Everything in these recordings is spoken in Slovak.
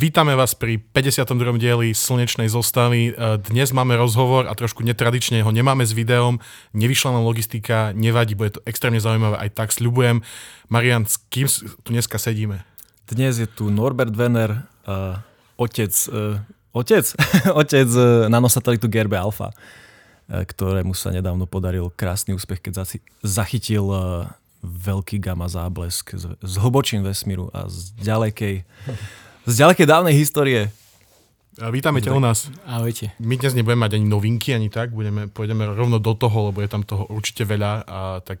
Vítame vás pri 52. dieli Slnečnej zostavy. E, dnes máme rozhovor a trošku netradične ho nemáme s videom. Nevyšla nám logistika, nevadí, bude to extrémne zaujímavé, aj tak sľubujem. Marian, s kým tu dneska sedíme? Dnes je tu Norbert Werner, uh, otec, uh, otec, otec uh, nanosatelitu GRB Alpha, uh, ktorému sa nedávno podaril krásny úspech, keď zachytil uh, veľký gamma záblesk z, z hlbočín vesmíru a z ďalekej z ďalekej dávnej histórie. Vítame ťa u nás. Ahojte. My dnes nebudeme mať ani novinky, ani tak. Budeme, pôjdeme rovno do toho, lebo je tam toho určite veľa. A tak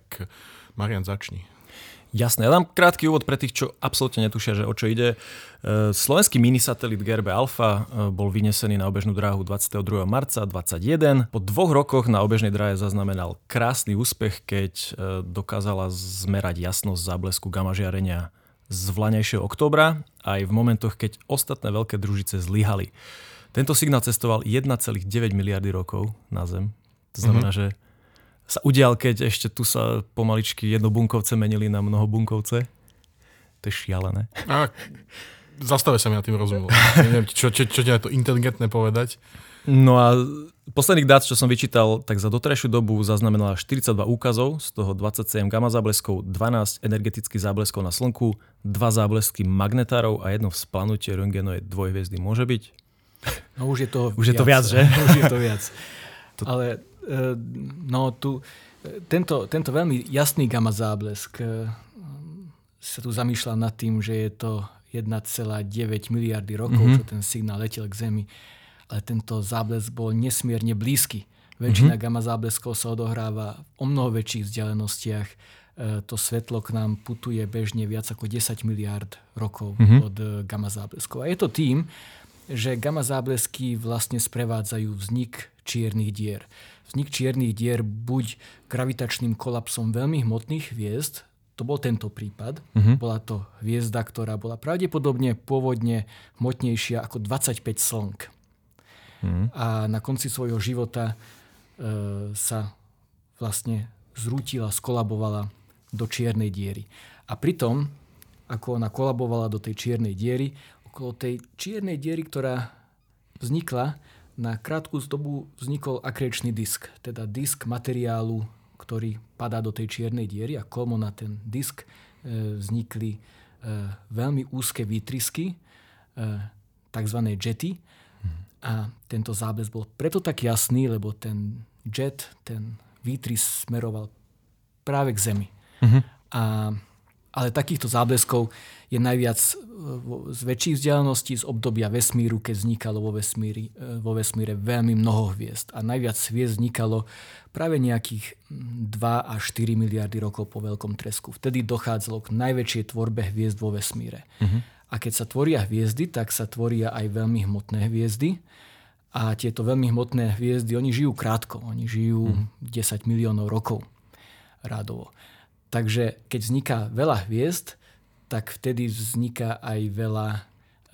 Marian, začni. Jasné, ja dám krátky úvod pre tých, čo absolútne netušia, že o čo ide. E, slovenský minisatelit GRB Alpha e, bol vynesený na obežnú dráhu 22. marca 2021. Po dvoch rokoch na obežnej dráhe zaznamenal krásny úspech, keď e, dokázala zmerať jasnosť záblesku gamma žiarenia z vlanejšieho oktobra aj v momentoch, keď ostatné veľké družice zlyhali. Tento signál cestoval 1,9 miliardy rokov na Zem. To znamená, mm-hmm. že sa udial, keď ešte tu sa pomaličky jednobunkovce menili na mnohobunkovce. To je šialené. A zastave sa mi na tým rozumel. Neviem, čo, čo, čo, čo to inteligentné povedať. No a posledných dát, čo som vyčítal, tak za doterajšiu dobu zaznamenala 42 úkazov, z toho 27 gamma zábleskov, 12 energetických zábleskov na Slnku, 2 záblesky magnetárov a jedno vzplanutie röntgenovej dvojhviezdy. Môže byť? No už je to už viac, je to viac že? už je to viac. to... Ale e, no tu, tento, tento veľmi jasný gamma záblesk e, sa tu zamýšľa nad tým, že je to 1,9 miliardy rokov, mm-hmm. čo ten signál letel k Zemi ale tento záblesk bol nesmierne blízky. Väčšina mm-hmm. gamma zábleskov sa odohráva o mnoho väčších vzdialenostiach. E, to svetlo k nám putuje bežne viac ako 10 miliard rokov mm-hmm. od e, gamma zábleskov. A je to tým, že gamma záblesky vlastne sprevádzajú vznik čiernych dier. Vznik čiernych dier buď gravitačným kolapsom veľmi hmotných hviezd, to bol tento prípad. Mm-hmm. Bola to hviezda, ktorá bola pravdepodobne pôvodne hmotnejšia ako 25 slnk. Mm. A na konci svojho života e, sa vlastne zrútila, skolabovala do čiernej diery. A pritom, ako ona kolabovala do tej čiernej diery, okolo tej čiernej diery, ktorá vznikla, na krátku dobu vznikol akrečný disk, teda disk materiálu, ktorý padá do tej čiernej diery a kolmo na ten disk e, vznikli e, veľmi úzke výtrysky, e, tzv. jety, a tento záblesk bol preto tak jasný, lebo ten jet, ten výtrys smeroval práve k Zemi. Uh-huh. A, ale takýchto zábleskov je najviac e, z väčších vzdialeností z obdobia vesmíru, keď vznikalo vo vesmíri, e, vo vesmíre veľmi mnoho hviezd. A najviac hviezd vznikalo práve nejakých 2 až 4 miliardy rokov po veľkom tresku. Vtedy dochádzalo k najväčšej tvorbe hviezd vo vesmíre. Uh-huh. A keď sa tvoria hviezdy, tak sa tvoria aj veľmi hmotné hviezdy. A tieto veľmi hmotné hviezdy, oni žijú krátko. Oni žijú mm. 10 miliónov rokov rádovo. Takže keď vzniká veľa hviezd, tak vtedy vzniká aj veľa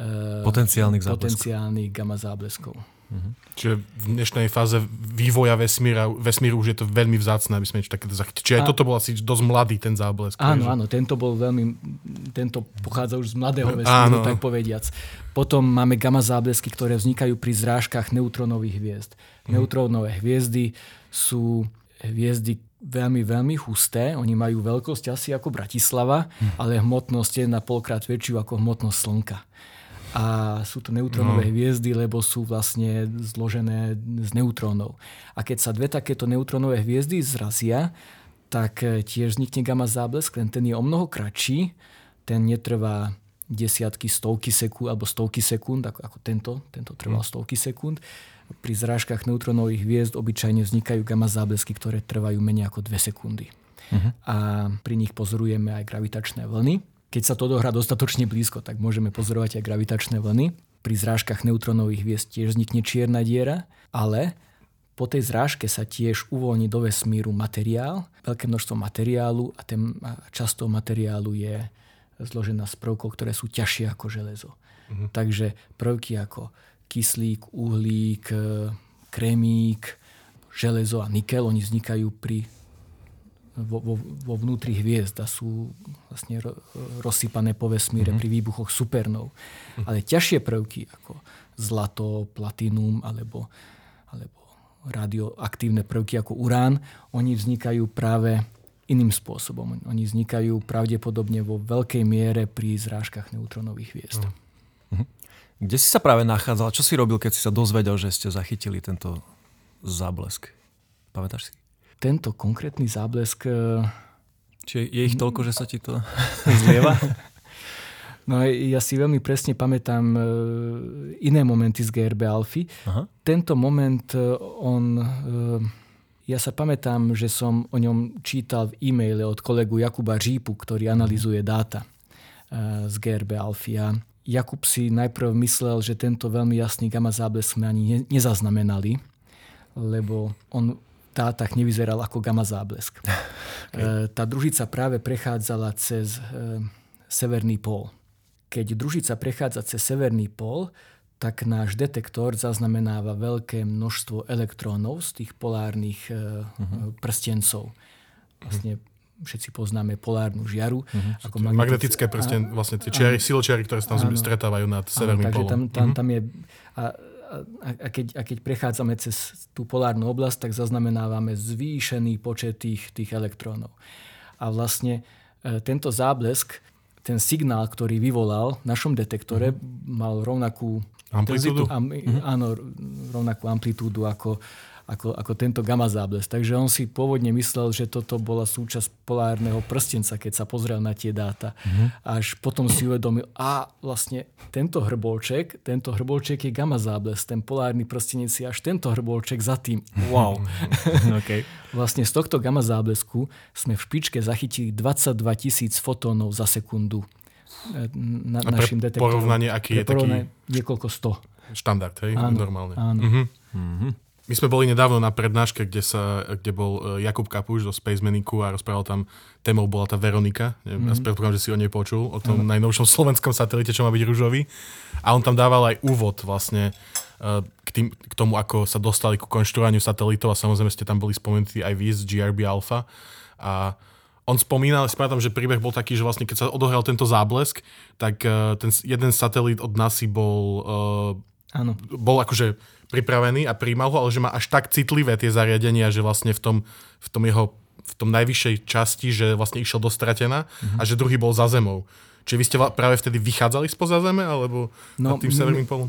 e, potenciálnych, potenciálnych gamma zábleskov. Mm-hmm. Čiže v dnešnej fáze vývoja vesmíra, vesmíru už je to veľmi vzácne, aby sme niečo také zachytili. Čiže aj a... toto bol asi dosť mladý ten záblesk. Áno, že... áno, tento bol veľmi, tento pochádza už z mladého vesmíru, áno. tak povediac. Potom máme gamma záblesky, ktoré vznikajú pri zrážkach neutronových hviezd. Mm. Neutrónové hviezdy sú hviezdy veľmi, veľmi husté. Oni majú veľkosť asi ako Bratislava, mm. ale hmotnosť je na polkrát väčšiu ako hmotnosť Slnka a sú to neutrónové no. hviezdy, lebo sú vlastne zložené z neutrónov. A keď sa dve takéto neutrónové hviezdy zrazia, tak e, tiež vznikne gamma záblesk, len ten je o mnoho kratší, ten netrvá desiatky, stovky sekúnd, alebo stovky sekúnd, ako, ako tento, tento trval mm. stovky sekúnd. Pri zrážkach neutrónových hviezd obyčajne vznikajú gamma záblesky, ktoré trvajú menej ako 2 sekundy. Uh-huh. A pri nich pozorujeme aj gravitačné vlny keď sa to dohrá dostatočne blízko, tak môžeme pozorovať aj gravitačné vlny. Pri zrážkach neutrónových hviezd tiež vznikne čierna diera, ale po tej zrážke sa tiež uvoľní do vesmíru materiál, veľké množstvo materiálu a ten časť toho materiálu je zložená z prvkov, ktoré sú ťažšie ako železo. Mhm. Takže prvky ako kyslík, uhlík, e, krémík, železo a nikel, oni vznikajú pri vo, vo, vo vnútri hviezd a sú vlastne rozsypané po vesmíre mm-hmm. pri výbuchoch supernov. Mm-hmm. Ale ťažšie prvky ako zlato, platinum alebo, alebo radioaktívne prvky ako urán, oni vznikajú práve iným spôsobom. Oni vznikajú pravdepodobne vo veľkej miere pri zrážkach neutronových hviezd. Mm. Kde si sa práve nachádzal? Čo si robil, keď si sa dozvedel, že ste zachytili tento záblesk? Pamätáš si? Tento konkrétny záblesk... E, Čiže je ich toľko, že sa ti to zlieva? No ja si veľmi presne pamätám e, iné momenty z GRB Alfy. Aha. Tento moment, e, on... Ja sa pamätám, že som o ňom čítal v e-maile od kolegu Jakuba Žípu, ktorý analizuje dáta z GRB Alfy. A Jakub si najprv myslel, že tento veľmi jasný gamma záblesk sme ani nezaznamenali, lebo on v dátach nevyzeral ako gamma záblesk. Okay. Tá družica práve prechádzala cez severný pól. Keď družica prechádza cez severný pol, tak náš detektor zaznamenáva veľké množstvo elektrónov z tých polárnych uh-huh. prstencov. Vlastne všetci poznáme polárnu žiaru. Uh-huh. Ako magnetické, magnetické prsten, vlastne tie čiary, siločiary, ktoré sa tam áno, stretávajú nad severným polom. Tam, tam, uh-huh. tam je, a, a, a, keď, a keď prechádzame cez tú polárnu oblasť, tak zaznamenávame zvýšený počet tých, tých elektrónov. A vlastne e, tento záblesk ten signál, ktorý vyvolal v našom detektore, mm-hmm. mal rovnakú amplitúdu. Am, mm-hmm. Áno, rovnakú amplitúdu ako, ako, ako tento gamma záblesk. Takže on si pôvodne myslel, že toto bola súčasť polárneho prstenca, keď sa pozrel na tie dáta. Mm-hmm. Až potom si uvedomil, a vlastne tento hrbolček, tento hrbolček je gamma záblesk, ten polárny prstenec je až tento hrbolček za tým. Wow. okay. Vlastne z tohto gamma záblesku sme v špičke zachytili 22 tisíc fotónov za sekundu e, na, a našim detektorom. porovnanie, aký je taký... Niekoľko sto. Štandard, hej? Áno, Normálne. Áno. Uh-huh. My sme boli nedávno na prednáške, kde, sa, kde bol e, Jakub Kapuš zo Space Manicu a rozprával tam, témou bola tá Veronika. Mm-hmm. Ja mhm. predpokladám, že si o nej počul, o tom mm-hmm. najnovšom slovenskom satelite, čo má byť ružový. A on tam dával aj úvod vlastne e, k, tým, k tomu, ako sa dostali ku konštruovaniu satelitov a samozrejme ste tam boli spomenutí aj vy z GRB Alpha. A on spomínal, si pamätám, že príbeh bol taký, že vlastne keď sa odohral tento záblesk, tak uh, ten jeden satelit od NASA bol, uh, bol akože pripravený a príjmal ho, ale že má až tak citlivé tie zariadenia, že vlastne v tom, v tom jeho v tom najvyššej časti, že vlastne išiel do stratená mm-hmm. a že druhý bol za zemou. Čiže vy ste práve vtedy vychádzali spoza Zeme, alebo no, nad tým severným polom?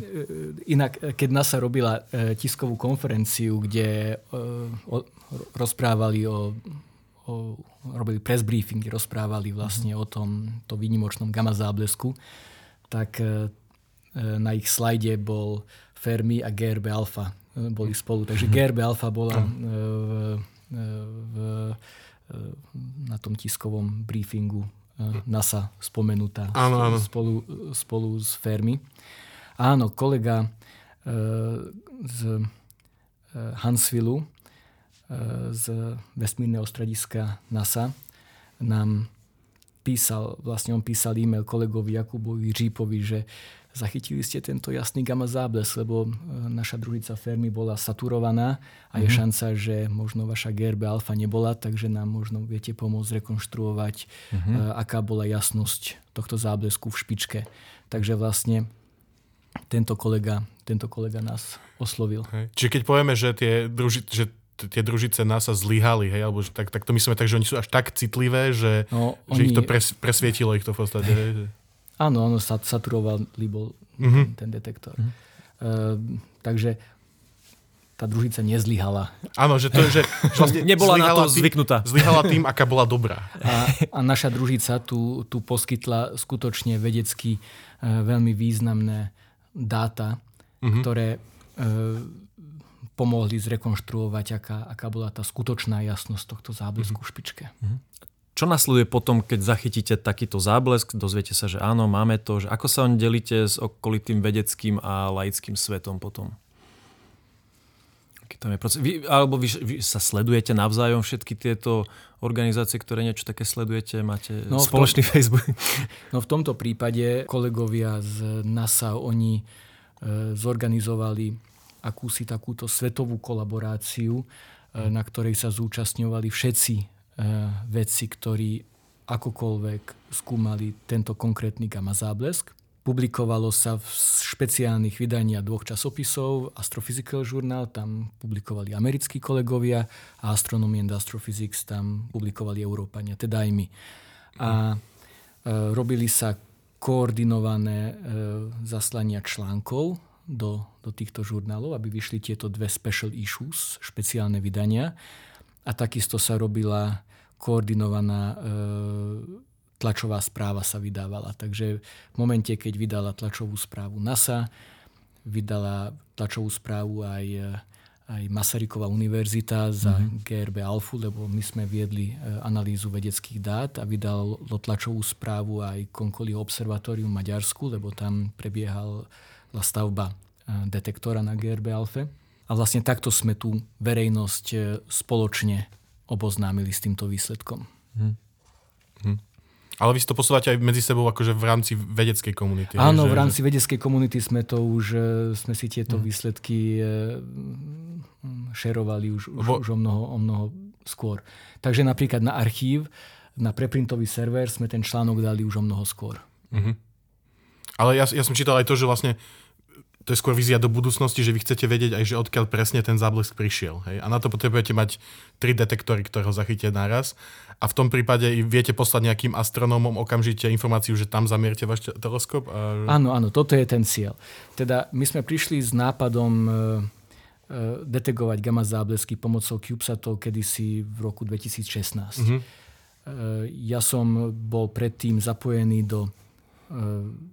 Inak, keď NASA robila e, tiskovú konferenciu, kde e, o, rozprávali o, o robili press briefingy, rozprávali vlastne mm-hmm. o tom to výnimočnom gamma záblesku, tak e, e, na ich slajde bol Fermi a GRB Alpha e, boli spolu. Takže GRB Alpha bola v, v, na tom tiskovom briefingu NASA spomenutá áno, áno. Spolu, spolu s Fermi. Áno, kolega z Hansvillu z vesmírneho strediska NASA nám písal, vlastne on písal e-mail kolegovi Jakubovi Řípovi, že zachytili ste tento jasný gamma zábles, lebo e, naša družica Fermi bola saturovaná a je mm-hmm. šanca, že možno vaša GRB alfa nebola, takže nám možno viete pomôcť rekonštruovať, mm-hmm. aká bola jasnosť tohto záblesku v špičke. Takže vlastne tento kolega, tento kolega nás oslovil. Hej. Čiže keď povieme, že tie, druži, že tie družice NASA zlyhali, hej, alebo že tak, tak to myslíme tak, že oni sú až tak citlivé, že, no, že oni... ich to pres, presvietilo ich to v podstate. Hej. Áno, áno, saturovaný bol mm-hmm. ten detektor. Mm-hmm. Uh, takže tá družica nezlyhala. Áno, že to je, že, že vlastne nebola na to tým, zvyknutá. Zlyhala tým, aká bola dobrá. A, a naša družica tu, tu poskytla skutočne vedecky uh, veľmi významné dáta, mm-hmm. ktoré uh, pomohli zrekonštruovať, aká, aká bola tá skutočná jasnosť tohto záblesku v špičke. Mhm. Čo nasleduje potom, keď zachytíte takýto záblesk, dozviete sa, že áno, máme to, že ako sa on delíte s okolitým vedeckým a laickým svetom potom? Tam je proces. Vy, alebo vy, vy sa sledujete navzájom všetky tieto organizácie, ktoré niečo také sledujete? Máte no, spoločný tom, Facebook? No v tomto prípade kolegovia z NASA, oni e, zorganizovali akúsi takúto svetovú kolaboráciu, e, na ktorej sa zúčastňovali všetci vedci, ktorí akokoľvek skúmali tento konkrétny gamma záblesk. Publikovalo sa v špeciálnych vydaniach dvoch časopisov, Astrophysical Journal, tam publikovali americkí kolegovia a Astronomy and Astrophysics tam publikovali Európania, teda aj my. A e, robili sa koordinované e, zaslania článkov do, do týchto žurnálov, aby vyšli tieto dve special issues, špeciálne vydania. A takisto sa robila koordinovaná e, tlačová správa sa vydávala. Takže v momente, keď vydala tlačovú správu NASA, vydala tlačovú správu aj, aj Masaryková univerzita za mm-hmm. GRB Alfu, lebo my sme viedli e, analýzu vedeckých dát a vydalo tlačovú správu aj Konkolio observatórium v Maďarsku, lebo tam prebiehala stavba e, detektora na GRB Alfe. A vlastne takto sme tú verejnosť e, spoločne oboznámili s týmto výsledkom. Hmm. Hmm. Ale vy si to posúvate aj medzi sebou akože v rámci vedeckej komunity. Áno, že, v rámci že... vedeckej komunity sme to už, e, sme si tieto hmm. výsledky e, šerovali už, už, Vo... už o, mnoho, o mnoho skôr. Takže napríklad na archív, na preprintový server sme ten článok dali už o mnoho skôr. Mm-hmm. Ale ja, ja som čítal aj to, že vlastne to je skôr vízia do budúcnosti, že vy chcete vedieť aj, že odkiaľ presne ten záblesk prišiel. Hej? A na to potrebujete mať tri detektory, ktoré ho zachytia naraz. A v tom prípade viete poslať nejakým astronómom okamžite informáciu, že tam zamierte váš teleskop? A... Áno, áno, toto je ten cieľ. Teda my sme prišli s nápadom e, e, detegovať gamma záblesky pomocou CubeSatov kedysi v roku 2016. Mm-hmm. Ja som bol predtým zapojený do E,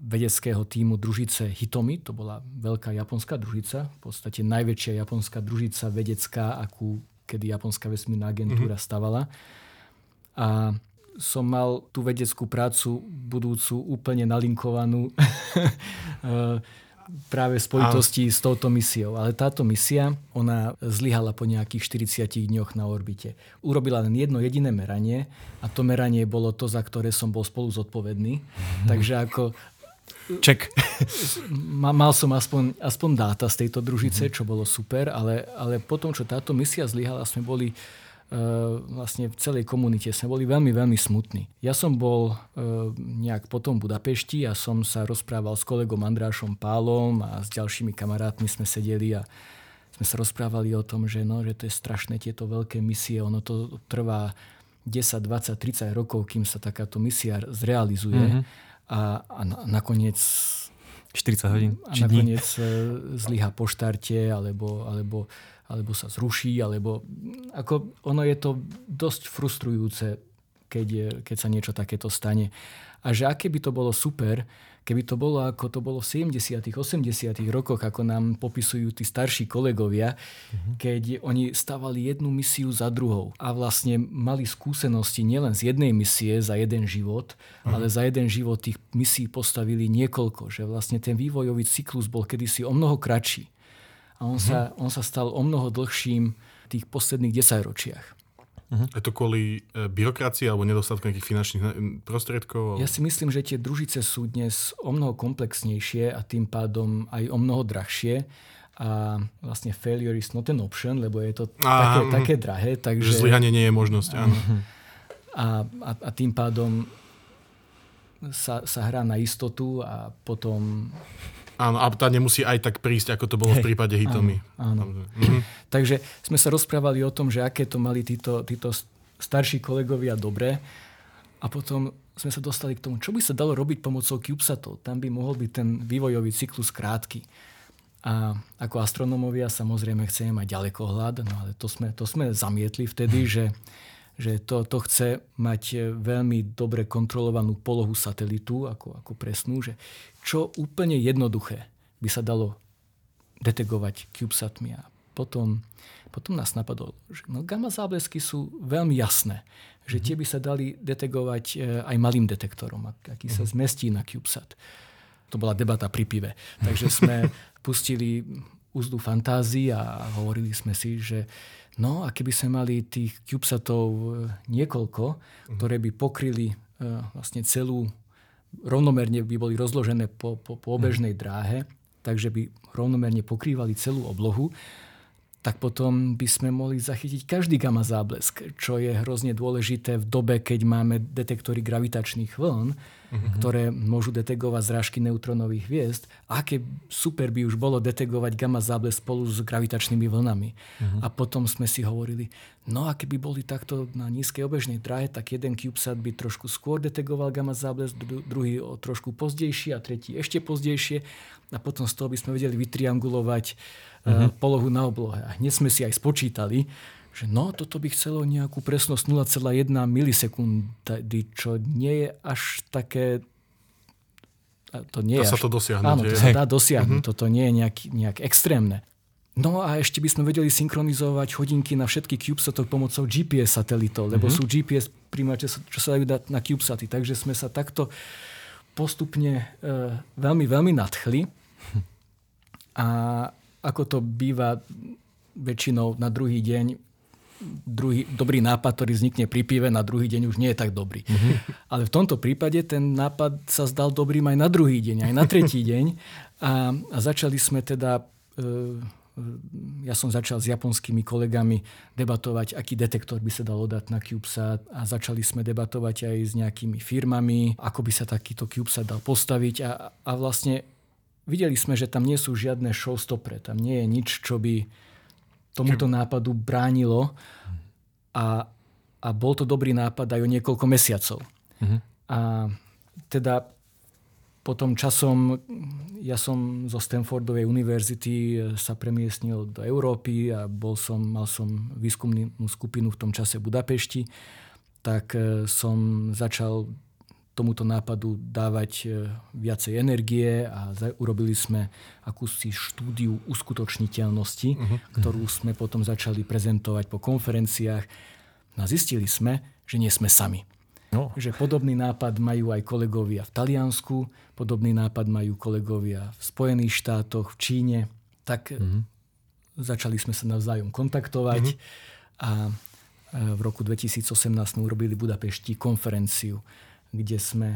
vedeckého týmu družice Hitomi. To bola veľká japonská družica, v podstate najväčšia japonská družica vedecká, akú kedy japonská vesmírna agentúra mm-hmm. stavala. A som mal tú vedeckú prácu budúcu úplne nalinkovanú e, práve v spojitosti s touto misiou. Ale táto misia, ona zlyhala po nejakých 40 dňoch na orbite. Urobila len jedno jediné meranie a to meranie bolo to, za ktoré som bol spolu zodpovedný. Mm. Takže ako... Ček. Mal som aspoň, aspoň dáta z tejto družice, mm. čo bolo super, ale, ale potom, čo táto misia zlyhala, sme boli vlastne v celej komunite sme boli veľmi, veľmi smutní. Ja som bol e, nejak potom v Budapešti a som sa rozprával s kolegom Andrášom Pálom a s ďalšími kamarátmi sme sedeli a sme sa rozprávali o tom, že, no, že to je strašné tieto veľké misie, ono to trvá 10, 20, 30 rokov, kým sa takáto misia zrealizuje mm-hmm. a, a nakoniec 40 hodín. A nakoniec dní. E, zlyha po štarte alebo, alebo alebo sa zruší, alebo ako ono je to dosť frustrujúce, keď, je, keď sa niečo takéto stane. A že aké by to bolo super, keby to bolo ako to bolo v 70 80 rokoch, ako nám popisujú tí starší kolegovia, uh-huh. keď oni stavali jednu misiu za druhou a vlastne mali skúsenosti nielen z jednej misie za jeden život, uh-huh. ale za jeden život tých misií postavili niekoľko, že vlastne ten vývojový cyklus bol kedysi o mnoho kratší a on, uh-huh. sa, on sa stal o mnoho dlhším v tých posledných desaťročiach. Uh-huh. Je to kvôli e, byrokracii alebo nedostatku nejakých finančných prostriedkov? Ja si myslím, že tie družice sú dnes o mnoho komplexnejšie a tým pádom aj o mnoho drahšie a vlastne failure is not an option, lebo je to a, také, uh-huh. také drahé. Takže... Že zlyhanie nie je možnosť, áno. A, a, a tým pádom sa, sa hrá na istotu a potom Áno, a tá nemusí aj tak prísť, ako to bolo Hej, v prípade Hitomy. Áno, áno. Mhm. Takže sme sa rozprávali o tom, že aké to mali títo, títo starší kolegovia dobre a potom sme sa dostali k tomu, čo by sa dalo robiť pomocou CubeSatov. Tam by mohol byť ten vývojový cyklus krátky. A ako astronómovia samozrejme chceme mať ďalekohľad, no ale to sme, to sme zamietli vtedy, že, že to, to chce mať veľmi dobre kontrolovanú polohu satelitu, ako, ako presnú, že čo úplne jednoduché by sa dalo detegovať CubeSatmi. A potom, potom nás napadlo, že no, gamma záblesky sú veľmi jasné, že tie by sa dali detegovať e, aj malým detektorom, aký sa mhm. zmestí na CubeSat. To bola debata pri pive. Takže sme pustili úzdu fantázii a hovorili sme si, že no a keby sme mali tých CubeSatov e, niekoľko, mhm. ktoré by pokryli e, vlastne celú rovnomerne by boli rozložené po, po, po obežnej dráhe, takže by rovnomerne pokrývali celú oblohu, tak potom by sme mohli zachytiť každý gamma záblesk, čo je hrozne dôležité v dobe, keď máme detektory gravitačných vln, uh-huh. ktoré môžu detegovať zrážky neutronových hviezd. Aké super by už bolo detegovať gamma záblesk spolu s gravitačnými vlnami. Uh-huh. A potom sme si hovorili, no a keby boli takto na nízkej obežnej dráhe, tak jeden CubeSat by trošku skôr detegoval gamma záblesk, druhý o trošku pozdejšie a tretí ešte pozdejšie. A potom z toho by sme vedeli vytriangulovať uh-huh. polohu na oblohe. A hneď sme si aj spočítali, že no, toto by chcelo nejakú presnosť 0,1 milisekundy, čo nie je až také... To nie dá je sa až, to dosiahnuť. Áno, to sa dá dosiahnuť. Uh-huh. Toto nie je nejak, nejak extrémne. No a ešte by sme vedeli synchronizovať hodinky na všetky CubeSatoch pomocou GPS satelitov, lebo uh-huh. sú GPS príjmače, čo sa dajú dať na CubeSaty. Takže sme sa takto postupne e, veľmi, veľmi nadchli. A ako to býva väčšinou na druhý deň, druhý, dobrý nápad, ktorý vznikne pri pive, na druhý deň už nie je tak dobrý. Mm-hmm. Ale v tomto prípade ten nápad sa zdal dobrým aj na druhý deň, aj na tretí deň. A, a začali sme teda... E, ja som začal s japonskými kolegami debatovať, aký detektor by sa dalo dať na CubeSat a začali sme debatovať aj s nejakými firmami, ako by sa takýto CubeSat dal postaviť a, a vlastne videli sme, že tam nie sú žiadne showstopre, tam nie je nič, čo by tomuto nápadu bránilo a, a bol to dobrý nápad aj o niekoľko mesiacov. Uh-huh. A teda potom časom ja som zo Stanfordovej univerzity sa premiestnil do Európy a bol som, mal som výskumnú skupinu v tom čase v Budapešti, tak e, som začal tomuto nápadu dávať e, viacej energie a urobili sme akúsi štúdiu uskutočniteľnosti, uh-huh. ktorú sme potom začali prezentovať po konferenciách. No a zistili sme, že nie sme sami. No. Že podobný nápad majú aj kolegovia v Taliansku, podobný nápad majú kolegovia v Spojených štátoch, v Číne. Tak uh-huh. začali sme sa navzájom kontaktovať uh-huh. a e, v roku 2018 sme urobili v Budapešti konferenciu kde sme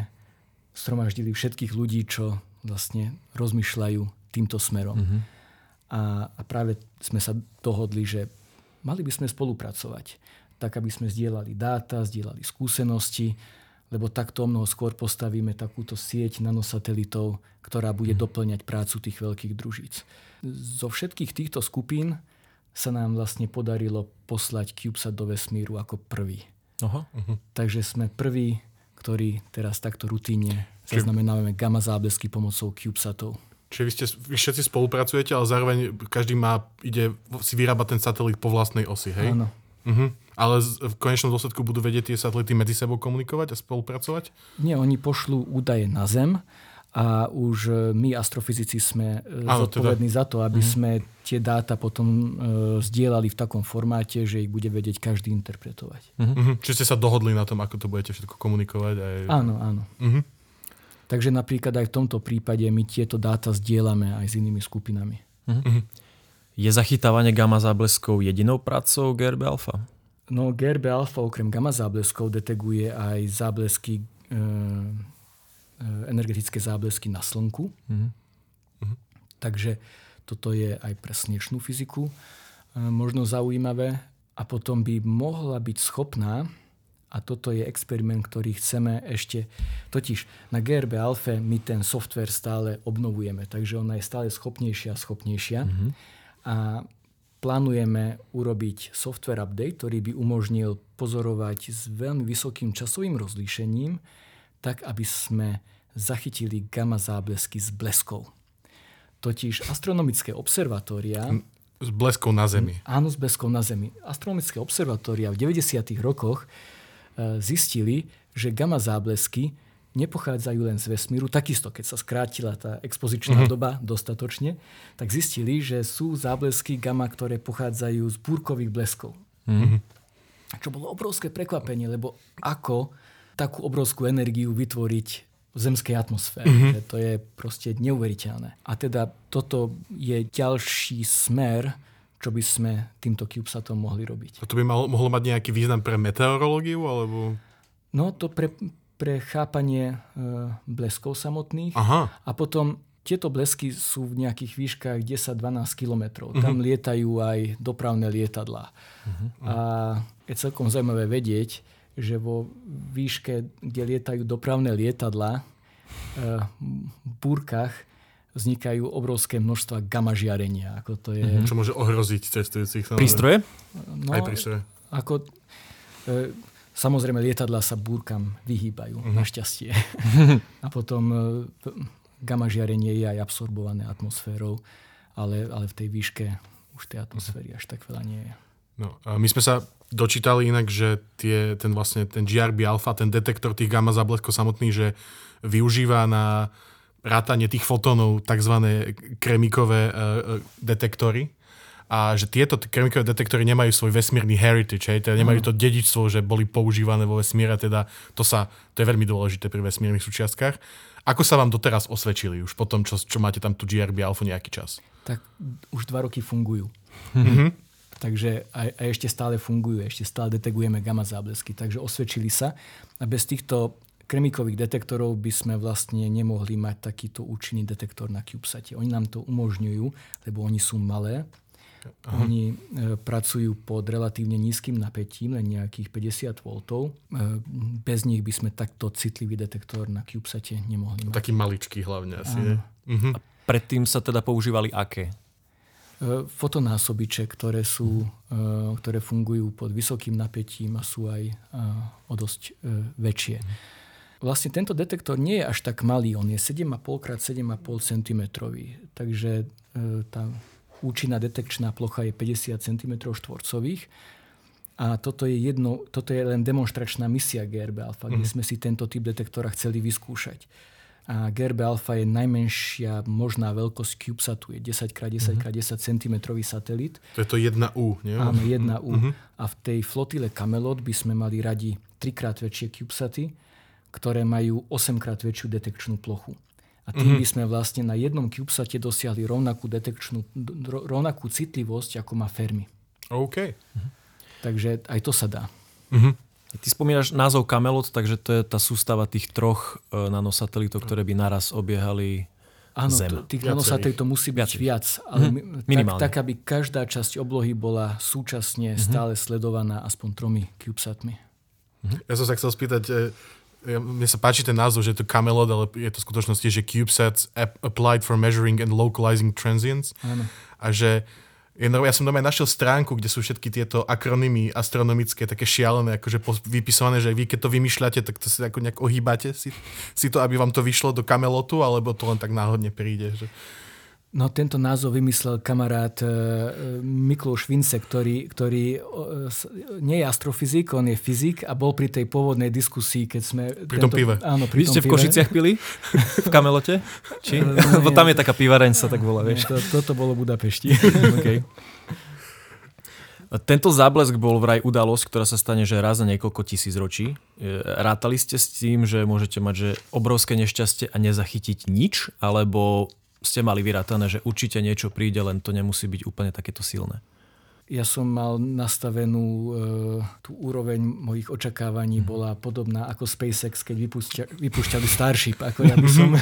stromaždili všetkých ľudí, čo vlastne rozmýšľajú týmto smerom. Mm-hmm. A, a práve sme sa dohodli, že mali by sme spolupracovať, tak aby sme zdieľali dáta, zdieľali skúsenosti, lebo takto mnoho skôr postavíme takúto sieť nanosatelitov, ktorá bude mm-hmm. doplňať prácu tých veľkých družíc. Zo všetkých týchto skupín sa nám vlastne podarilo poslať CubeSat do vesmíru ako prvý. Aha. Uh-huh. Takže sme prvý ktorý teraz takto rutíne zaznamenávame gamma záblesky pomocou CubeSatov. Čiže vy, ste, vy všetci spolupracujete, ale zároveň každý má, ide si vyrábať ten satelit po vlastnej osi, hej? Áno. Uh-huh. Ale v konečnom dôsledku budú vedieť tie satelity medzi sebou komunikovať a spolupracovať? Nie, oni pošlú údaje na Zem a už e, my astrofyzici sme e, Áno, teda. zodpovední teda. za to, aby uh-huh. sme tie dáta potom uh, zdieľali v takom formáte, že ich bude vedieť každý interpretovať. Uh-huh. Čiže ste sa dohodli na tom, ako to budete všetko komunikovať? Aj... Áno, áno. Uh-huh. Takže napríklad aj v tomto prípade my tieto dáta zdieľame aj s inými skupinami. Uh-huh. Je zachytávanie gamma zábleskov jedinou prácou GRB alfa? No GRB alfa okrem gamma zábleskov deteguje aj záblesky e, energetické záblesky na Slnku. Mm-hmm. Takže toto je aj pre slnečnú fyziku eh, možno zaujímavé. A potom by mohla byť schopná, a toto je experiment, ktorý chceme ešte, totiž na GRB alfe my ten software stále obnovujeme, takže ona je stále schopnejšia a schopnejšia. Mm-hmm. A plánujeme urobiť software update, ktorý by umožnil pozorovať s veľmi vysokým časovým rozlíšením tak aby sme zachytili gamma záblesky s bleskou. Totiž astronomické observatória... S bleskou na Zemi. Áno, s bleskou na Zemi. Astronomické observatória v 90. rokoch e, zistili, že gamma záblesky nepochádzajú len z vesmíru. Takisto, keď sa skrátila tá expozičná uh-huh. doba dostatočne, tak zistili, že sú záblesky gamma, ktoré pochádzajú z búrkových bleskov. Uh-huh. Čo bolo obrovské prekvapenie, lebo ako takú obrovskú energiu vytvoriť zemskej atmosfére. Mm-hmm. Že to je proste neuveriteľné. A teda toto je ďalší smer, čo by sme týmto CubeSatom mohli robiť. A to by malo, mohlo mať nejaký význam pre meteorológiu? Alebo... No to pre, pre chápanie e, bleskov samotných. Aha. A potom tieto blesky sú v nejakých výškach 10-12 kilometrov. Uh-huh. Tam lietajú aj dopravné lietadlá. Uh-huh. A je celkom zaujímavé vedieť, že vo výške, kde lietajú dopravné lietadlá, v búrkach vznikajú obrovské množstva gamma žiarenia. Ako to je... Mm-hmm. Čo môže ohroziť cestujúcich. Prístroje? No, Aj prístroje. Ako, e, samozrejme, lietadla sa búrkam vyhýbajú, mm-hmm. našťastie. a potom e, gamma žiarenie je aj absorbované atmosférou, ale, ale v tej výške už tej atmosféry až tak veľa nie je. No, a my sme sa dočítali inak, že tie, ten vlastne ten GRB alfa, ten detektor tých gamma zábleskov samotný, že využíva na rátanie tých fotónov tzv. kremikové uh, detektory a že tieto kremikové detektory nemajú svoj vesmírny heritage, hej, teda nemajú to dedičstvo, že boli používané vo vesmíre, teda to, sa, to je veľmi dôležité pri vesmírnych súčiastkách. Ako sa vám doteraz osvedčili už po tom, čo, čo máte tam tu GRB Alpha nejaký čas? Tak už dva roky fungujú. Mm-hmm. Takže aj, aj ešte stále fungujú, ešte stále detegujeme gamma záblesky, takže osvedčili sa. A bez týchto kremikových detektorov by sme vlastne nemohli mať takýto účinný detektor na CubeSate. Oni nám to umožňujú, lebo oni sú malé. Aha. Oni e, pracujú pod relatívne nízkym napätím, len nejakých 50 V. E, bez nich by sme takto citlivý detektor na CubeSate nemohli mať. Taký maličký hlavne asi, ne? Uh-huh. A predtým sa teda používali aké? E, fotonásobiče, ktoré, sú, e, ktoré fungujú pod vysokým napätím a sú aj e, o dosť väčšie. Vlastne tento detektor nie je až tak malý, on je 7,5 x 7,5 cm. Takže tá účinná detekčná plocha je 50 cm štvorcových. A toto je, jedno, toto je len demonstračná misia GRB Alpha, mm. kde mhm. sme si tento typ detektora chceli vyskúšať. A GRB Alpha je najmenšia možná veľkosť CubeSatu, je 10x10 x 10 cm satelit. To je to 1U, nie? Áno, 1U. Mm-hmm. A v tej flotile Camelot by sme mali radi trikrát väčšie CubeSaty ktoré majú 8 krát väčšiu detekčnú plochu. A tým mm-hmm. by sme vlastne na jednom CubeSate dosiahli rovnakú detekčnú, rovnakú citlivosť, ako má Fermi. OK. Takže aj to sa dá. Mm-hmm. Ty spomínaš názov Camelot, takže to je tá sústava tých troch e, nanosatelitov, ktoré by naraz obiehali Áno, Zem. tých nanosatelitov musí byť Viacerých. viac, ale mm-hmm. tak, tak, aby každá časť oblohy bola súčasne mm-hmm. stále sledovaná aspoň tromi CubeSatmi. Mm-hmm. Ja som sa chcel spýtať, e, ja, mne sa páči ten názov, že je to Camelot, ale je to v skutočnosti, že CubeSats applied for measuring and localizing transients. Ano. A že ja som doma našiel stránku, kde sú všetky tieto akronymy astronomické, také šialené, akože vypisované, že vy keď to vymýšľate, tak to si ako nejak ohýbate si, si to, aby vám to vyšlo do kamelotu, alebo to len tak náhodne príde. Že... No tento názov vymyslel kamarát uh, Miklós Vince, ktorý, ktorý uh, nie je astrofyzik, on je fyzik a bol pri tej pôvodnej diskusii, keď sme... Pri tento, tom pive. Áno, pri Vy ste v Košiciach pili? V Kamelote? Či? Uh, Lebo tam je taká pivareň, sa tak volá, vieš. To, toto bolo v Budapešti. okay. Tento záblesk bol vraj udalosť, ktorá sa stane že raz za niekoľko tisíc ročí. Rátali ste s tým, že môžete mať že obrovské nešťastie a nezachytiť nič? Alebo ste mali vyrátané, že určite niečo príde, len to nemusí byť úplne takéto silné? Ja som mal nastavenú e, tú úroveň mojich očakávaní, mm. bola podobná ako SpaceX, keď vypúšťa, vypúšťali Starship. Ako ja by som...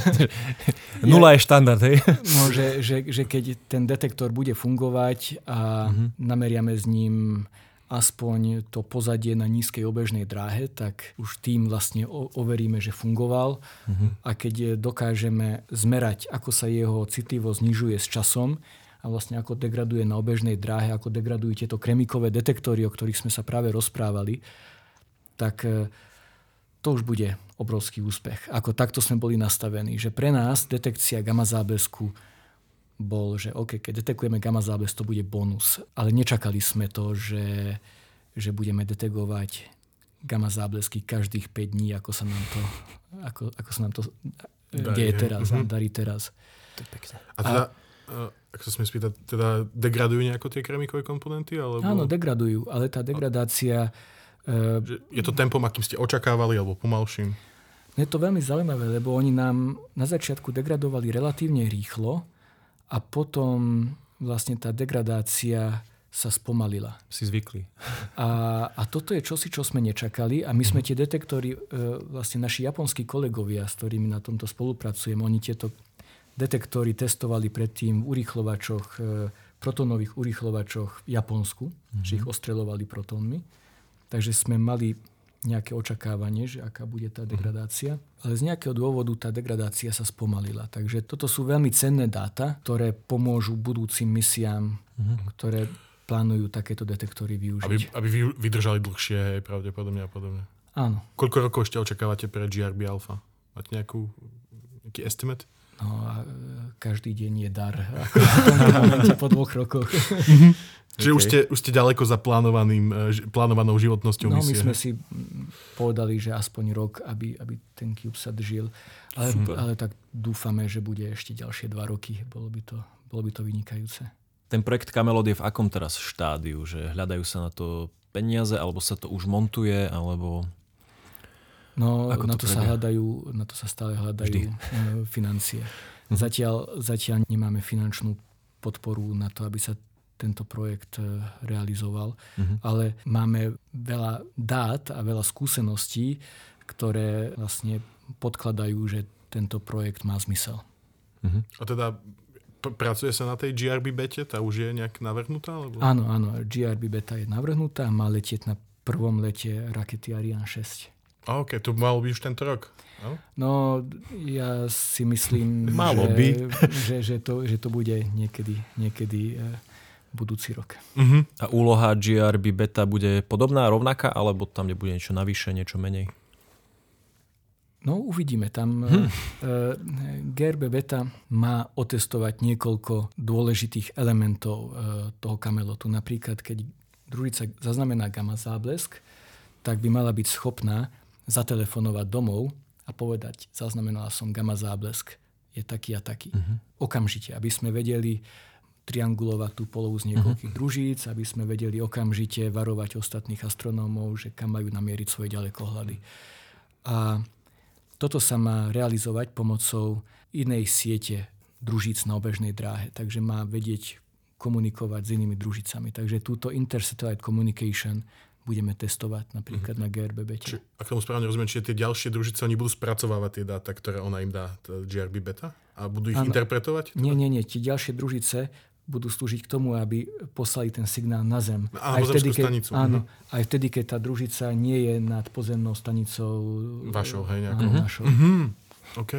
Nula je štandard, hej? No, že, že, že keď ten detektor bude fungovať a mm-hmm. nameriame s ním aspoň to pozadie na nízkej obežnej dráhe, tak už tým vlastne overíme, že fungoval. Uh-huh. A keď dokážeme zmerať, ako sa jeho citlivo znižuje s časom a vlastne ako degraduje na obežnej dráhe, ako degradujú tieto kremikové detektory, o ktorých sme sa práve rozprávali, tak e, to už bude obrovský úspech. Ako takto sme boli nastavení, že pre nás detekcia gamma záblesku bol, že OK, keď detekujeme gamma zábles, to bude bonus. Ale nečakali sme to, že, že budeme detegovať gamma záblesky každých 5 dní, ako sa nám to, ako, ako sa nám to darí, deje teraz, mm-hmm. darí teraz. To je pekne. A teda, a, ak sa smie spýtať, teda degradujú nejako tie kremikové komponenty? Alebo... Áno, degradujú, ale tá degradácia... Uh, je to tempom, akým ste očakávali, alebo pomalším? Je to veľmi zaujímavé, lebo oni nám na začiatku degradovali relatívne rýchlo, a potom vlastne tá degradácia sa spomalila. Si zvykli. A, a toto je čosi, čo sme nečakali a my sme tie detektory, e, vlastne naši japonskí kolegovia, s ktorými na tomto spolupracujeme, oni tieto detektory testovali predtým v urýchlovačoch, e, protonových urýchlovačoch v Japonsku, mm-hmm. že ich ostreľovali protónmi. Takže sme mali nejaké očakávanie, že aká bude tá degradácia. Ale z nejakého dôvodu tá degradácia sa spomalila. Takže toto sú veľmi cenné dáta, ktoré pomôžu budúcim misiám, mm-hmm. ktoré plánujú takéto detektory využiť. Aby, aby vydržali dlhšie, pravdepodobne a podobne. Áno. Koľko rokov ešte očakávate pre GRB Alpha? Máte nejakú, nejaký estimate? No a e, každý deň je dar. Ako po dvoch rokoch. Čiže okay. už, ste, už ste ďaleko za plánovaným, e, plánovanou životnosťou no, misie. my sme si povedali, že aspoň rok, aby, aby ten CubeSat žil. Ale, ale tak dúfame, že bude ešte ďalšie dva roky. Bolo by to, bolo by to vynikajúce. Ten projekt Camelot je v akom teraz štádiu? Že hľadajú sa na to peniaze, alebo sa to už montuje, alebo... No, Ako na to, to sa hľadajú, na to sa stále hľadajú Vždy. E, financie. Mhm. Zatiaľ, zatiaľ nemáme finančnú podporu na to, aby sa tento projekt e, realizoval. Uh-huh. Ale máme veľa dát a veľa skúseností, ktoré vlastne podkladajú, že tento projekt má zmysel. Uh-huh. A teda pr- pracuje sa na tej GRB bete? Tá už je nejak navrhnutá? Alebo... Áno, áno. GRB beta je navrhnutá. Má letieť na prvom lete rakety Ariane 6. A OK, to malo byť už tento rok. No, no ja si myslím, Malo že, by. že, že, to, že to bude niekedy, niekedy e, budúci rok. Uh-huh. A úloha GRB beta bude podobná, rovnaká, alebo tam nebude niečo navyše, niečo menej? No uvidíme. Tam hm. uh, GRB beta má otestovať niekoľko dôležitých elementov uh, toho kamelotu. Napríklad, keď družica zaznamená gamma záblesk, tak by mala byť schopná zatelefonovať domov a povedať, zaznamenala som gamma záblesk, je taký a taký. Uh-huh. Okamžite, aby sme vedeli triangulovať tú polovu z niekoľkých uh-huh. družíc, aby sme vedeli okamžite varovať ostatných astronómov, že kam majú namieriť svoje ďalekohľady. A toto sa má realizovať pomocou inej siete družíc na obežnej dráhe, takže má vedieť komunikovať s inými družicami. Takže túto Intersatellite Communication budeme testovať napríklad mm-hmm. na GRB beta. Či, ak tomu správne rozumiem, čiže tie ďalšie družice, oni budú spracovávať tie dáta, ktoré ona im dá, GRB beta? A budú ich ano. interpretovať? Nie, nie, nie. Tie ďalšie družice budú slúžiť k tomu, aby poslali ten signál na Zem. Na aj vtedy, keď, stanicu. Áno, mm-hmm. aj vtedy, keď tá družica nie je nad pozemnou stanicou. Vašou, hej, nejakou. Áno, našou. Mm-hmm. OK.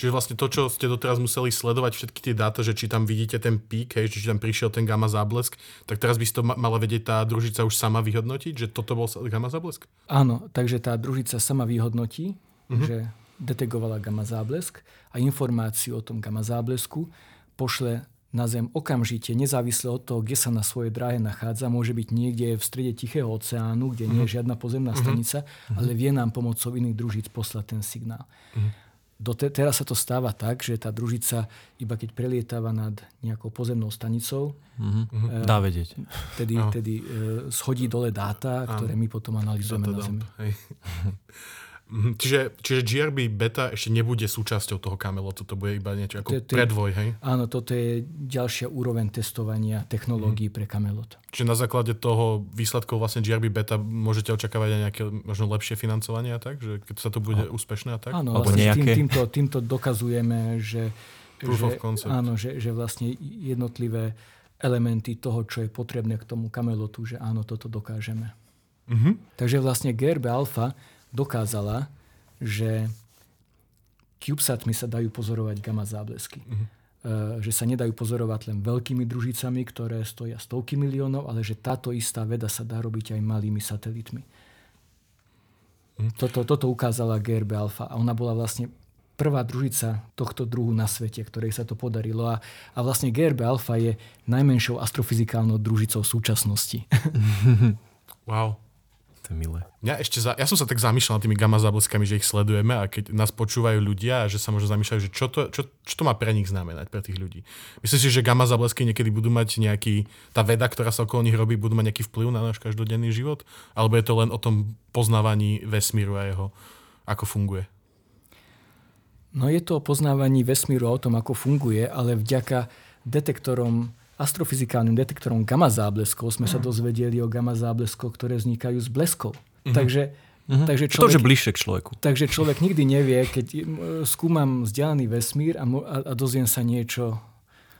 Čiže vlastne to, čo ste doteraz museli sledovať, všetky tie dáta, že či tam vidíte ten pík, hej, či tam prišiel ten gamma záblesk, tak teraz by si to mala vedieť tá družica už sama vyhodnotiť, že toto bol gamma záblesk? Áno, takže tá družica sama vyhodnotí, uh-huh. že detegovala gamma záblesk a informáciu o tom gamma záblesku pošle na Zem okamžite, nezávisle od toho, kde sa na svojej dráhe nachádza, môže byť niekde v strede Tichého oceánu, kde nie je mhm. žiadna pozemná uh-huh. stanica, ale vie nám pomocou iných družíc poslať ten signál. Uh-huh. Teraz sa to stáva tak, že tá družica, iba keď prelietáva nad nejakou pozemnou stanicou, mm-hmm. e, dá vedieť. Tedy, no. tedy e, schodí dole dáta, ktoré my potom analizujeme na Zemi. Mhm. Čiže, čiže GRB beta ešte nebude súčasťou toho kamelotu, to bude iba niečo ako to, to, predvoj, hej? Áno, toto je ďalšia úroveň testovania technológií mm. pre kamelot. Čiže na základe toho výsledkov vlastne GRB beta môžete očakávať aj nejaké možno lepšie financovanie a tak? Že keď sa to bude a, úspešné a tak? Áno, Alebo vlastne nejaké... tým, týmto, týmto dokazujeme, že, Proof že, of concept. Áno, že, že vlastne jednotlivé elementy toho, čo je potrebné k tomu kamelotu, že áno, toto dokážeme. Mm-hmm. Takže vlastne GRB alfa dokázala, že CubeSatmi sa dajú pozorovať gamma záblesky. Uh-huh. Že sa nedajú pozorovať len veľkými družicami, ktoré stoja stovky miliónov, ale že táto istá veda sa dá robiť aj malými satelitmi. Uh-huh. Toto, toto ukázala GRB Alpha a ona bola vlastne prvá družica tohto druhu na svete, ktorej sa to podarilo. A, a vlastne GRB Alpha je najmenšou astrofyzikálnou družicou súčasnosti. wow to je milé. Ja, ešte za, ja som sa tak zamýšľal nad tými gamma zábleskami, že ich sledujeme a keď nás počúvajú ľudia a že sa možno zamýšľajú, že čo to, čo, čo to má pre nich znamenať, pre tých ľudí. Myslíš si, že gamma záblesky niekedy budú mať nejaký, tá veda, ktorá sa okolo nich robí, budú mať nejaký vplyv na náš každodenný život? Alebo je to len o tom poznávaní vesmíru a jeho, ako funguje? No je to o poznávaní vesmíru a o tom, ako funguje, ale vďaka detektorom astrofyzikálnym detektorom gamma zábleskov sme sa mhm. dozvedeli o gamma zábleskoch, ktoré vznikajú z bleskov. Mm-hmm. Takže Uh-huh. Takže človek, to, že bližšie k človeku. Takže človek nikdy nevie, keď skúmam vzdialený vesmír a, a, a dozviem sa niečo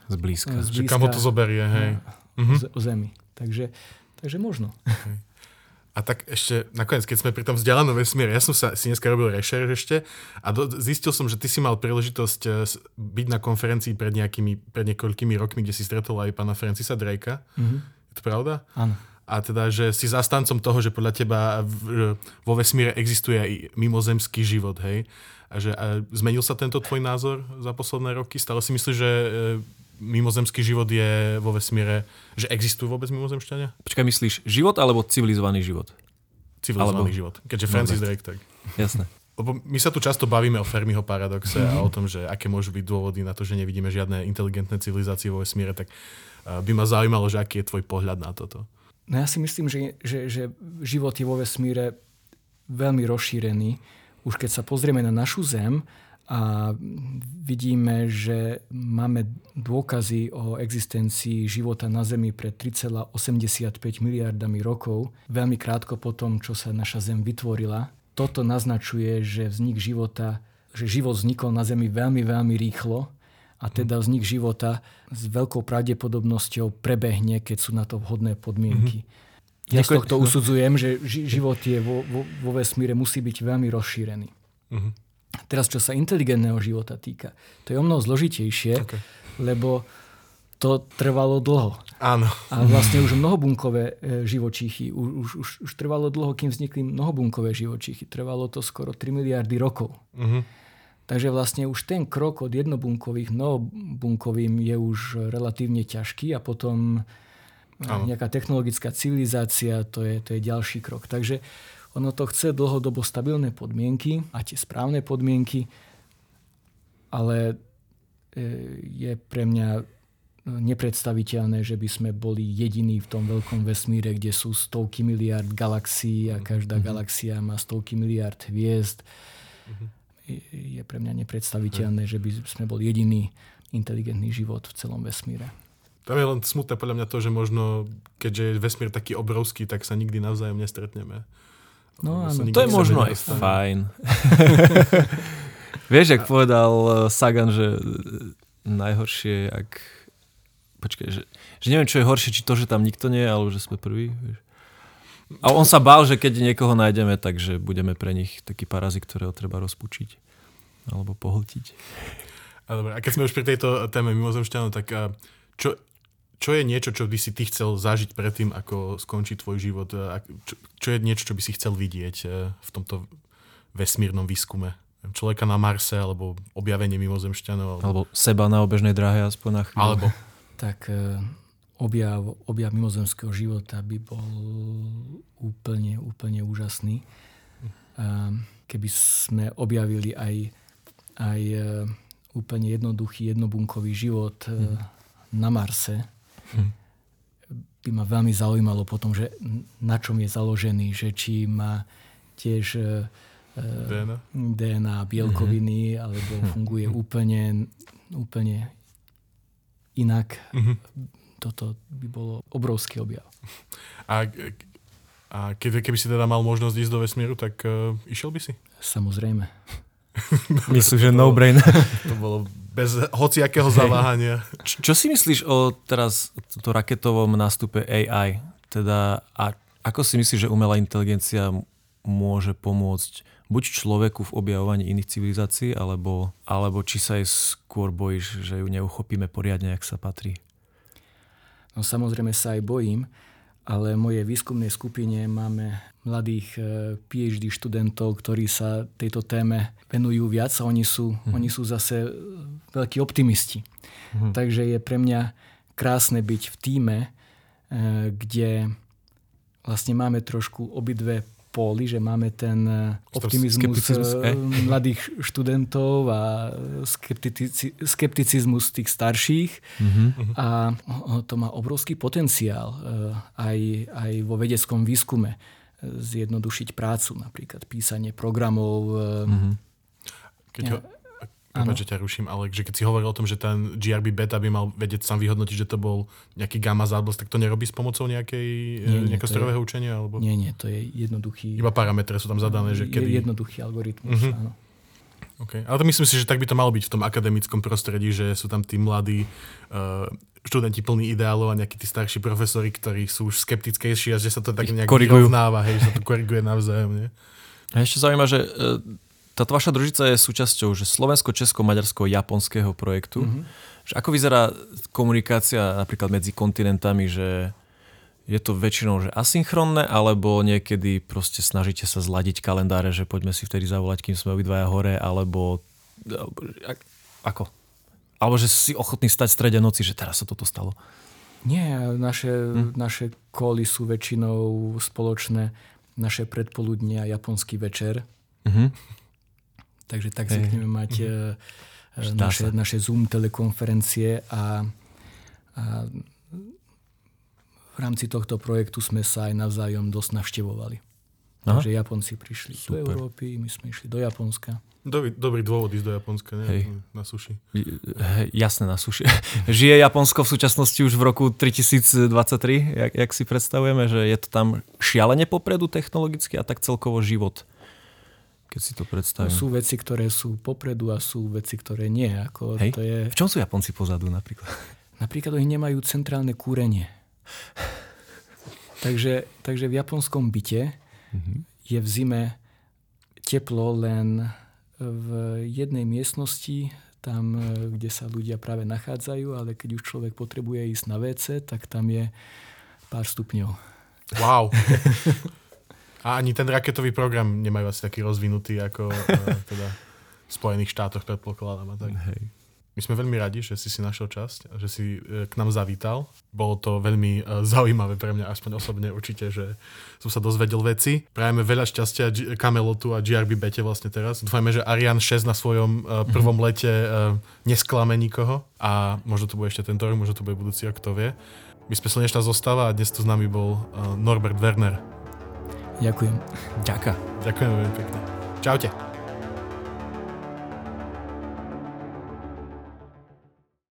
zblízka. zblízka kam ho to zoberie, hej. Uh-huh. O Zemi. Takže, takže možno. Okay. A tak ešte nakoniec, keď sme pri tom vzdialenom vesmíre, ja som sa si dneska robil rešerš ešte a do, zistil som, že ty si mal príležitosť eh, byť na konferencii pred, nejakými, pred niekoľkými rokmi, kde si stretol aj pána Francisa Drakea. Mm-hmm. Je to pravda? Áno. A teda, že si zastancom toho, že podľa teba v, vo vesmíre existuje aj mimozemský život, hej? A že a zmenil sa tento tvoj názor za posledné roky? Stále si myslíš, že eh, mimozemský život je vo vesmíre, že existujú vôbec mimozemšťania? Počkaj, myslíš život alebo civilizovaný život? Civilizovaný alebo... život. Keďže Francis Drake, tak. Jasné. Lebo my sa tu často bavíme o Fermiho paradoxe mm-hmm. a o tom, že aké môžu byť dôvody na to, že nevidíme žiadne inteligentné civilizácie vo vesmíre, tak by ma zaujímalo, že aký je tvoj pohľad na toto. No ja si myslím, že, že, že život je vo vesmíre veľmi rozšírený. Už keď sa pozrieme na našu Zem, a vidíme, že máme dôkazy o existencii života na Zemi pred 3,85 miliardami rokov, veľmi krátko po tom, čo sa naša Zem vytvorila. Toto naznačuje, že vznik života, že život vznikol na Zemi veľmi, veľmi rýchlo a teda vznik života s veľkou pravdepodobnosťou prebehne, keď sú na to vhodné podmienky. Mm-hmm. Ja z tohto usudzujem, že život je vo, vo, vo vesmíre musí byť veľmi rozšírený. Mm-hmm. Teraz, čo sa inteligentného života týka, to je o mnoho zložitejšie, okay. lebo to trvalo dlho. Áno. A vlastne už mnohobunkové e, živočíchy, už, už, už, už trvalo dlho, kým vznikli mnohobunkové živočíchy. Trvalo to skoro 3 miliardy rokov. Uh-huh. Takže vlastne už ten krok od jednobunkových mnohobunkovým je už relatívne ťažký a potom Áno. nejaká technologická civilizácia, to je, to je ďalší krok. Takže ono to chce dlhodobo stabilné podmienky a tie správne podmienky, ale e, je pre mňa e, nepredstaviteľné, že by sme boli jediní v tom veľkom vesmíre, kde sú stovky miliard galaxií a každá mm-hmm. galaxia má stovky miliard hviezd. Mm-hmm. Je pre mňa nepredstaviteľné, že by sme boli jediný inteligentný život v celom vesmíre. Tam je len smutné podľa mňa to, že možno, keďže je vesmír taký obrovský, tak sa nikdy navzájom nestretneme. No áno, to je možno aj fajn. Vieš, ak povedal eh, Sagan, že eh, najhoršie, ak... Počkaj, že, že neviem, čo je horšie, či to, že tam nikto nie je, alebo že sme prví. Vieš. A on sa bál, že keď niekoho nájdeme, takže budeme pre nich taký parazit, ktorého treba rozpučiť. Alebo pohltiť. A, dobre, a keď sme už pri tejto téme mimozemšťanov, tak eh, čo, čo je niečo, čo by si ty chcel zažiť predtým, ako skončí tvoj život? Čo, čo je niečo, čo by si chcel vidieť eh, v tomto vesmírnom výskume? Človeka na Marse, alebo objavenie mimozemšťanov? Alebo, alebo seba na obežnej dráhe aspoň na chvíľu. Alebo? Tak eh, objav, objav mimozemského života by bol úplne, úplne úžasný. Keby sme objavili aj, aj eh, úplne jednoduchý, jednobunkový život hmm. na Marse, by ma veľmi zaujímalo potom, že na čom je založený, že či má tiež e, e, DNA, DNA bielkoviny, mm-hmm. alebo funguje úplne, úplne inak. Mm-hmm. Toto by bolo obrovský objav. A, a keby, keby si teda mal možnosť ísť do vesmíru, tak uh, išiel by si? Samozrejme. Myslím, že no brain. to bolo bez hociakého zaváhania. Čo, čo si myslíš o teraz to raketovom nástupe AI? Teda, a ako si myslíš, že umelá inteligencia môže pomôcť buď človeku v objavovaní iných civilizácií, alebo, alebo či sa aj skôr bojíš, že ju neuchopíme poriadne, ak sa patrí? No samozrejme sa aj bojím, ale mojej výskumnej skupine máme mladých e, PhD študentov, ktorí sa tejto téme venujú viac a oni sú, mm. oni sú zase veľkí optimisti. Mm. Takže je pre mňa krásne byť v týme, e, kde vlastne máme trošku obidve póly, že máme ten e, optimizmus eh? mladých študentov a skeptici, skepticizmus tých starších mm-hmm. a to má obrovský potenciál aj, aj vo vedeckom výskume zjednodušiť prácu, napríklad písanie programov. Mm-hmm. Keď, ho, Prepač, že ťa ruším, ale že keď si hovoril o tom, že ten GRB beta by mal vedieť sám vyhodnotiť, že to bol nejaký gamma záblesк, tak to nerobí s pomocou nejakej, nie, nie, nejakého strojového je, učenia? Alebo... Nie, nie, to je jednoduchý... Iba parametre sú tam zadané, že kedy... Je jednoduchý algoritmus, uh-huh. áno. Okay. Ale to myslím si, že tak by to malo byť v tom akademickom prostredí, že sú tam tí mladí uh, študenti plní ideálov a nejakí tí starší profesori, ktorí sú už skeptickejší a že sa to tak nejak vyrovnáva, hej, že sa to koriguje navzájom. Nie? A ešte zaujíma, že uh, táto vaša družica je súčasťou že slovensko-česko-maďarsko-japonského projektu. Mm-hmm. Že ako vyzerá komunikácia napríklad medzi kontinentami, že je to väčšinou že asynchronné, alebo niekedy proste snažíte sa zladiť kalendáre, že poďme si vtedy zavolať, kým sme obidvaja hore, alebo ako? Alebo že si ochotný stať v strede noci, že teraz sa toto stalo. Nie, naše, hm? naše koly sú väčšinou spoločné. Naše predpoludnia japonský večer. Mm-hmm. Takže tak zvykneme mať mm-hmm. naše, naše Zoom telekonferencie a, a v rámci tohto projektu sme sa aj navzájom dosť navštevovali. Aha. Takže Japonci prišli Super. do Európy, my sme išli do Japonska. Dobrý, dobrý dôvod ísť do Japonska, ne? Hej. Na suši. Hej, jasné, na suši. Žije Japonsko v súčasnosti už v roku 3023, jak, jak si predstavujeme, že je to tam šialene popredu technologicky a tak celkovo život keď si to predstavím. Sú veci, ktoré sú popredu a sú veci, ktoré nie. Ako Hej. to je... V čom sú Japonci pozadu napríklad? Napríklad oni nemajú centrálne kúrenie. takže, takže v japonskom byte mm-hmm. je v zime teplo len v jednej miestnosti, tam, kde sa ľudia práve nachádzajú, ale keď už človek potrebuje ísť na WC, tak tam je pár stupňov. Wow. A ani ten raketový program nemajú asi taký rozvinutý ako uh, teda v Spojených štátoch, predpokladám. tak. Hej. My sme veľmi radi, že si si našiel časť, že si e, k nám zavítal. Bolo to veľmi uh, zaujímavé pre mňa, aspoň osobne určite, že som sa dozvedel veci. Prajeme veľa šťastia G- Camelotu a GRB bete vlastne teraz. Dúfajme, že Ariane 6 na svojom uh, prvom lete nesklame nikoho a možno to bude ešte tento rok, možno to bude budúci rok, kto vie. My sme slnečná zostava a dnes tu s nami bol Norbert Werner. Ďakujem. Ďakujem. Ďakujem veľmi pekne. Čaute.